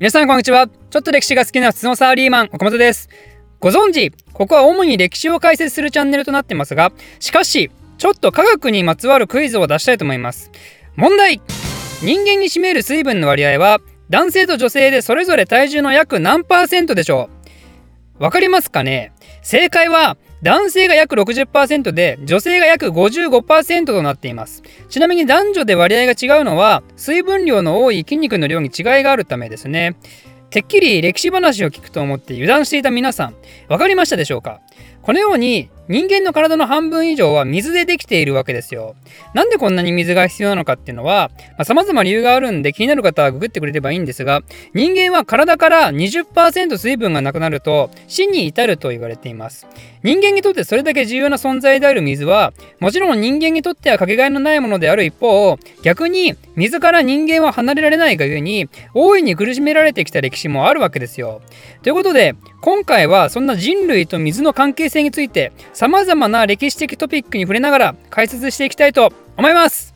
皆さんこんにちは。ちょっと歴史が好きな普通のサーリーマン、岡本です。ご存知、ここは主に歴史を解説するチャンネルとなってますが、しかし、ちょっと科学にまつわるクイズを出したいと思います。問題人間に占める水分の割合は、男性と女性でそれぞれ体重の約何パーセントでしょうわかりますかね？正解は男性が約60%で女性が約55%となっています。ちなみに男女で割合が違うのは水分量の多い筋肉の量に違いがあるためですね。てっきり歴史話を聞くと思って油断していた皆さん分かりましたでしょうか？このように人間の体の半分以上は水でできているわけですよ。なんでこんなに水が必要なのかっていうのは、まあ、様々理由があるんで気になる方はググってくれればいいんですが、人間は体から20%水分がなくなると死に至ると言われています。人間にとってそれだけ重要な存在である水は、もちろん人間にとってはかけがえのないものである一方、逆に水から人間は離れられないがゆえに、大いに苦しめられてきた歴史もあるわけですよ。ということで、今回はそんな人類と水の関係性について、様々な歴史的トピックに触れながら解説していきたいと思います。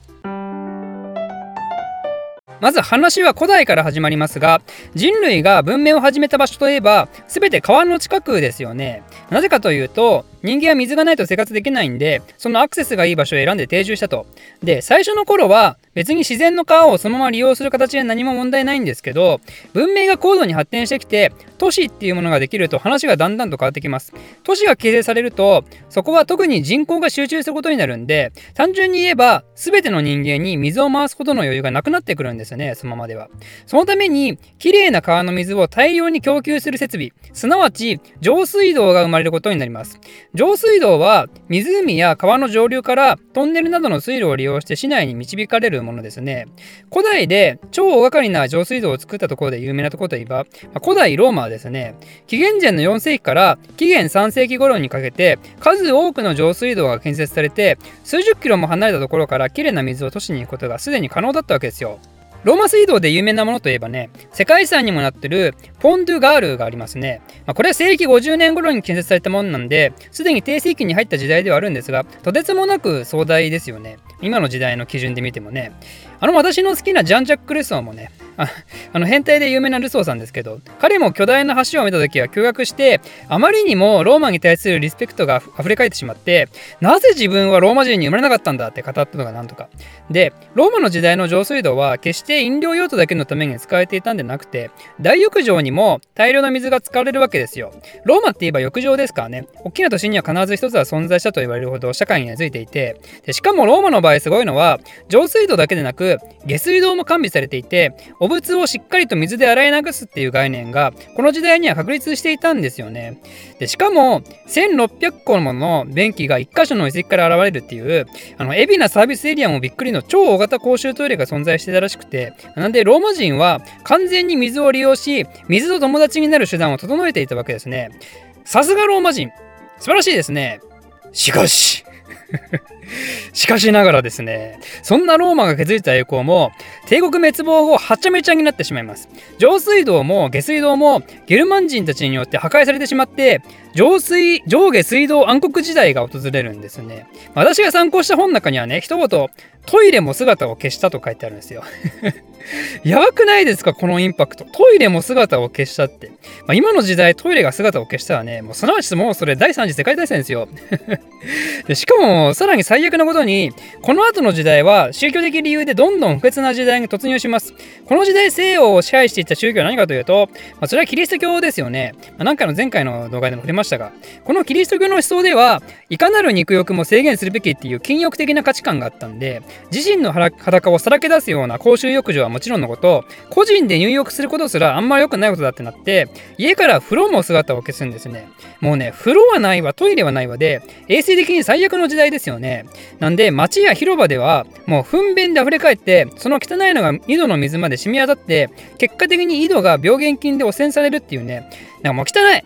まず話は古代から始まりますが人類が文明を始めた場所といえば全て川の近くですよね。なぜかというと人間は水がないと生活できないんでそのアクセスがいい場所を選んで定住したと。で最初の頃は別に自然の川をそのまま利用する形で何も問題ないんですけど文明が高度に発展してきて都市っていうものができると話がだんだんと変わってきます。都市が形成されるとそこは特に人口が集中することになるんで単純に言えば全ての人間に水を回すことの余裕がなくなってくるんですよねそのままでは。そのためにきれいな川の水を大量に供給する設備すなわち上水道が生まれることになります。上水道は湖や川の上流からトンネルなどの水路を利用して市内に導かれるものですね。古代で超大掛かりな上水道を作ったところで有名なところといえば、ま古代ローマはですね、紀元前の4世紀から紀元3世紀頃にかけて数多くの上水道が建設されて、数十キロも離れたところからきれいな水を都市に行くことがすでに可能だったわけですよ。ローマ水道で有名なものといえばね、世界遺産にもなってるポンドゥガールがありますね。まあ、これは西暦50年頃に建設されたものなんで、すでに低世紀に入った時代ではあるんですが、とてつもなく壮大ですよね。今の時代の基準で見てもね。あの私の好きなジャン・ジャック・レソンもね、あの変態で有名なルソーさんですけど、彼も巨大な橋を見た時は驚愕して、あまりにもローマに対するリスペクトが溢れ返ってしまって、なぜ自分はローマ人に生まれなかったんだって語ったのがなんとか。で、ローマの時代の上水道は決して飲料用途だけのために使われていたんでなくて、大浴場にも大量の水が使われるわけですよ。ローマって言えば浴場ですからね、大きな都市には必ず一つは存在したと言われるほど社会に根付いていて、でしかもローマの場合すごいのは、上水道だけでなく、下水道も完備されていて、お物をしっかりと水で洗い流すっていう概念が、この時代には確立していたんですよね。でしかも、1600個もの便器が1箇所の遺跡から現れるっていう、あの、海老名サービスエリアもびっくりの超大型公衆トイレが存在してたらしくて、なんでローマ人は完全に水を利用し、水と友達になる手段を整えていたわけですね。さすがローマ人。素晴らしいですね。しかし、しかしながらですね、そんなローマが築いた栄光も、帝国滅亡後、はちゃめちゃになってしまいます。上水道も下水道もゲルマン人たちによって破壊されてしまって、上水、上下水道暗黒時代が訪れるんですね。私が参考した本の中にはね、一言、トイレも姿を消したと書いてあるんですよ。やばくないですかこのインパクト。トイレも姿を消したって。まあ、今の時代トイレが姿を消したらね、もうすなわちもうそれ第三次世界大戦ですよ。でしかも、さらに最悪なことに、この後の時代は宗教的理由でどんどん不潔な時代に突入します。この時代西洋を支配していった宗教は何かというと、まあ、それはキリスト教ですよね。まあ、なんかの前回の動画でも触れましたが、このキリスト教の思想では、いかなる肉欲も制限するべきっていう禁欲的な価値観があったんで、自身の裸をさらけ出すような公衆浴場はもちろんのこと、個人で入浴することすらあんま良くないことだってなって、家から風呂も姿を消すんですね。もうね、風呂はないわ、トイレはないわで、衛生的に最悪の時代ですよね。なんで、街や広場では、もう糞便で溢れ返って、その汚いのが井戸の水まで染み渡って、結果的に井戸が病原菌で汚染されるっていうね、なんかもう汚い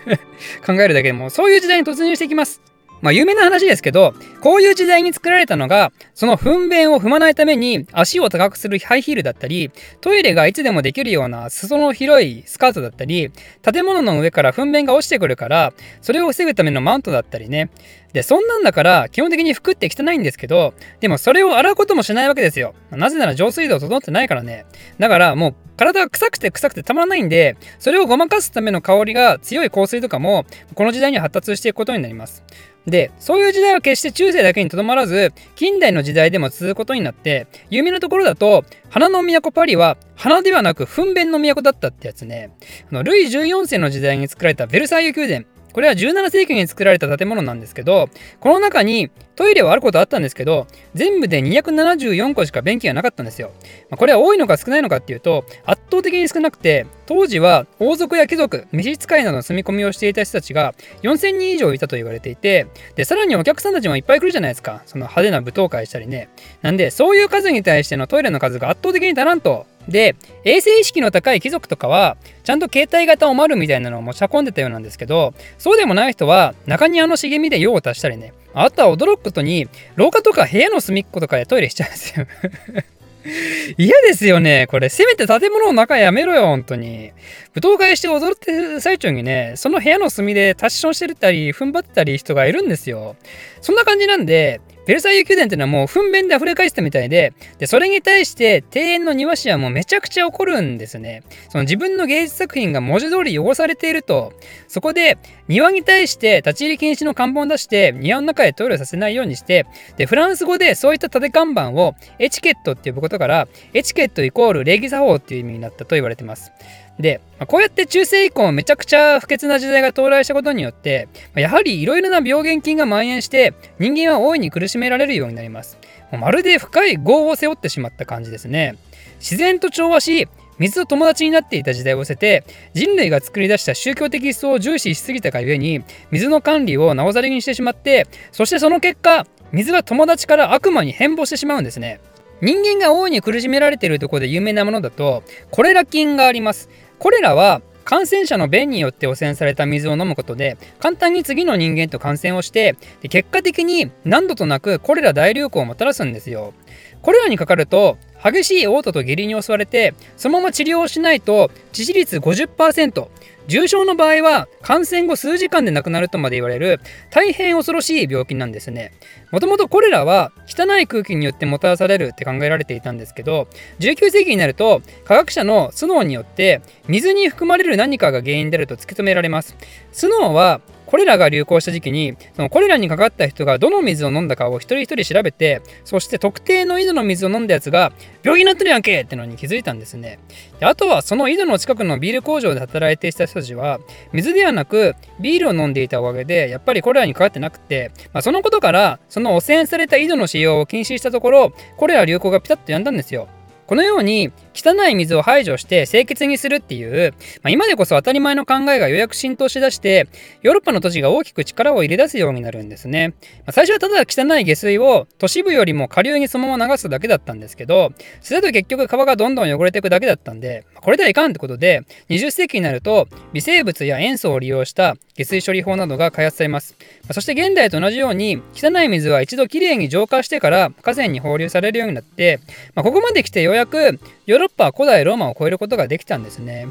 考えるだけでも、そういう時代に突入していきます。まあ有名な話ですけど、こういう時代に作られたのが、その糞便を踏まないために足を高くするハイヒールだったり、トイレがいつでもできるような裾の広いスカートだったり、建物の上から糞便が落ちてくるから、それを防ぐためのマウントだったりね。で、そんなんだから、基本的に服って汚いんですけど、でもそれを洗うこともしないわけですよ。なぜなら浄水道整ってないからね。だからもう体が臭くて臭くてたまらないんで、それをごまかすための香りが強い香水とかも、この時代には発達していくことになります。で、そういう時代は決して中世だけにとどまらず、近代の時代でも続くことになって、有名なところだと、花の都パリは花ではなく糞便の都だったってやつね。あのルイ14世の時代に作られたベルサイユ宮殿。これは17世紀に作られた建物なんですけど、この中にトイレはあることあったんですけど、全部で274個しか便器がなかったんですよ。まあ、これは多いのか少ないのかっていうと、圧倒的に少なくて、当時は王族や貴族、召使いなどの住み込みをしていた人たちが4000人以上いたと言われていて、で、さらにお客さんたちもいっぱい来るじゃないですか。その派手な舞踏会したりね。なんで、そういう数に対してのトイレの数が圧倒的に足らんとで、衛生意識の高い貴族とかは、ちゃんと携帯型おまるみたいなのを持ち運んでたようなんですけど、そうでもない人は、中庭の茂みで用を足したりね、あとは驚くことに、廊下とか部屋の隅っことかでトイレしちゃうんですよ 嫌ですよね。これ、せめて建物の中やめろよ、本当に。舞踏会して踊ってる最中にね、その部屋の隅でタッションしてたり、踏ん張ってたり人がいるんですよ。そんな感じなんで、ベルサイユ宮殿っていうのはもう糞便で溢れ返したみたいで、で、それに対して庭園の庭師はもうめちゃくちゃ怒るんですね。その自分の芸術作品が文字通り汚されていると、そこで庭に対して立ち入り禁止の看板を出して、庭の中へトイレさせないようにして、で、フランス語でそういった縦看板をエチケットって呼ぶことから、エチケットイコール礼儀作法っていう意味になったと言われてます。で、まあこうやって中世以降めちゃくちゃ不潔な時代が到来したことによって、まやはりいろいろな病原菌が蔓延して人間は大いに苦しめられるようになります。まるで深い業を背負ってしまった感じですね。自然と調和し、水と友達になっていた時代を捨てて人類が作り出した宗教的思想を重視しすぎたがゆえに水の管理をなおざりにしてしまってそしてその結果水が友達から悪魔に変貌してしまうんですね人間が大いに苦しめられているところで有名なものだとコレラ菌がありますこれらは感染者の便によって汚染された水を飲むことで簡単に次の人間と感染をしてで結果的に何度となくコレラ大流行をもたらすんですよ。これらにかかると激しい嘔吐と下痢に襲われてそのまま治療をしないと致死率50%重症の場合は感染後数時間で亡くなるとまで言われる大変恐ろしい病気なんですね。もともとこれらは汚い空気によってもたらされるって考えられていたんですけど19世紀になると科学者のスノーによって水に含まれる何かが原因であると突き止められます。スノーはコレラが流行した時期にそのコレラにかかった人がどの水を飲んだかを一人一人調べてそして特定の井戸の水を飲んだやつが病気になってるやんけってのに気づいたんですね。であとはその井戸の近くのビール工場で働いていた人たちは水ではなくビールを飲んでいたおかげでやっぱりコレラにかかってなくて、まあ、そのことからその汚染された井戸の使用を禁止したところコレラ流行がピタッとやんだんですよ。このように汚い水を排除して清潔にするっていう、まあ、今でこそ当たり前の考えがようやく浸透しだしてヨーロッパの都市が大きく力を入れ出すようになるんですね、まあ、最初はただ汚い下水を都市部よりも下流にそのまま流すだけだったんですけどそれだと結局川がどんどん汚れていくだけだったんでこれではいかんってことで20世紀になると微生物や塩素を利用した下水処理法などが開発されます、まあ、そして現代と同じように汚い水は一度きれいに浄化してから河川に放流されるようになって、まあ、ここまで来てようやくヨーロッパは古代ローマを超えることができたんですね。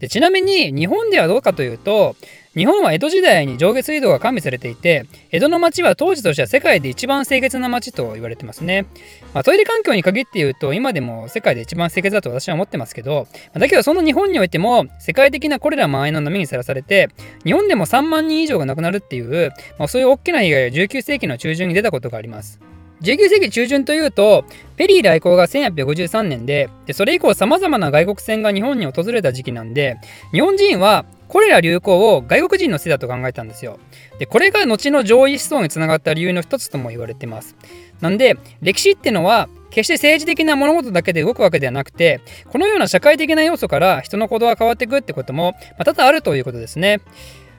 でちなみに日本ではどうかというと日本は江戸時代に上下水道が完備されていて江戸の町は当時としては世界で一番清潔な町と言われてますね、まあ、トイレ環境に限って言うと今でも世界で一番清潔だと私は思ってますけどだけどその日本においても世界的なコレラ蔓延の波にさらされて日本でも3万人以上が亡くなるっていう、まあ、そういう大きな被害が19世紀の中旬に出たことがあります19世紀中旬というと、ペリー来航が1853年で、でそれ以降様々な外国船が日本に訪れた時期なんで、日本人はコレラ流行を外国人のせいだと考えたんですよ。で、これが後の上位思想につながった理由の一つとも言われてます。なんで、歴史ってのは、決して政治的な物事だけで動くわけではなくて、このような社会的な要素から人の行動が変わっていくってことも、まあ、多々あるということですね。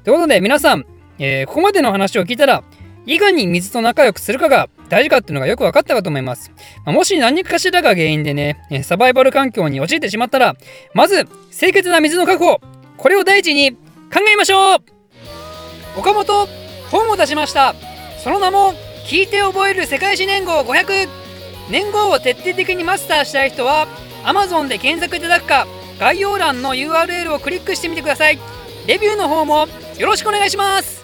ということで皆さん、えー、ここまでの話を聞いたら、いかに水と仲良くするかが大事かっていうのがよく分かったかと思います。まあ、もし何かしらが原因でね、サバイバル環境に陥ってしまったら、まず清潔な水の確保、これを第一に考えましょう。岡本、本を出しました。その名も聞いて覚える世界史年号。500年号を徹底的にマスターしたい人は Amazon で検索いただくか概要欄の URL をクリックしてみてください。レビューの方もよろしくお願いします。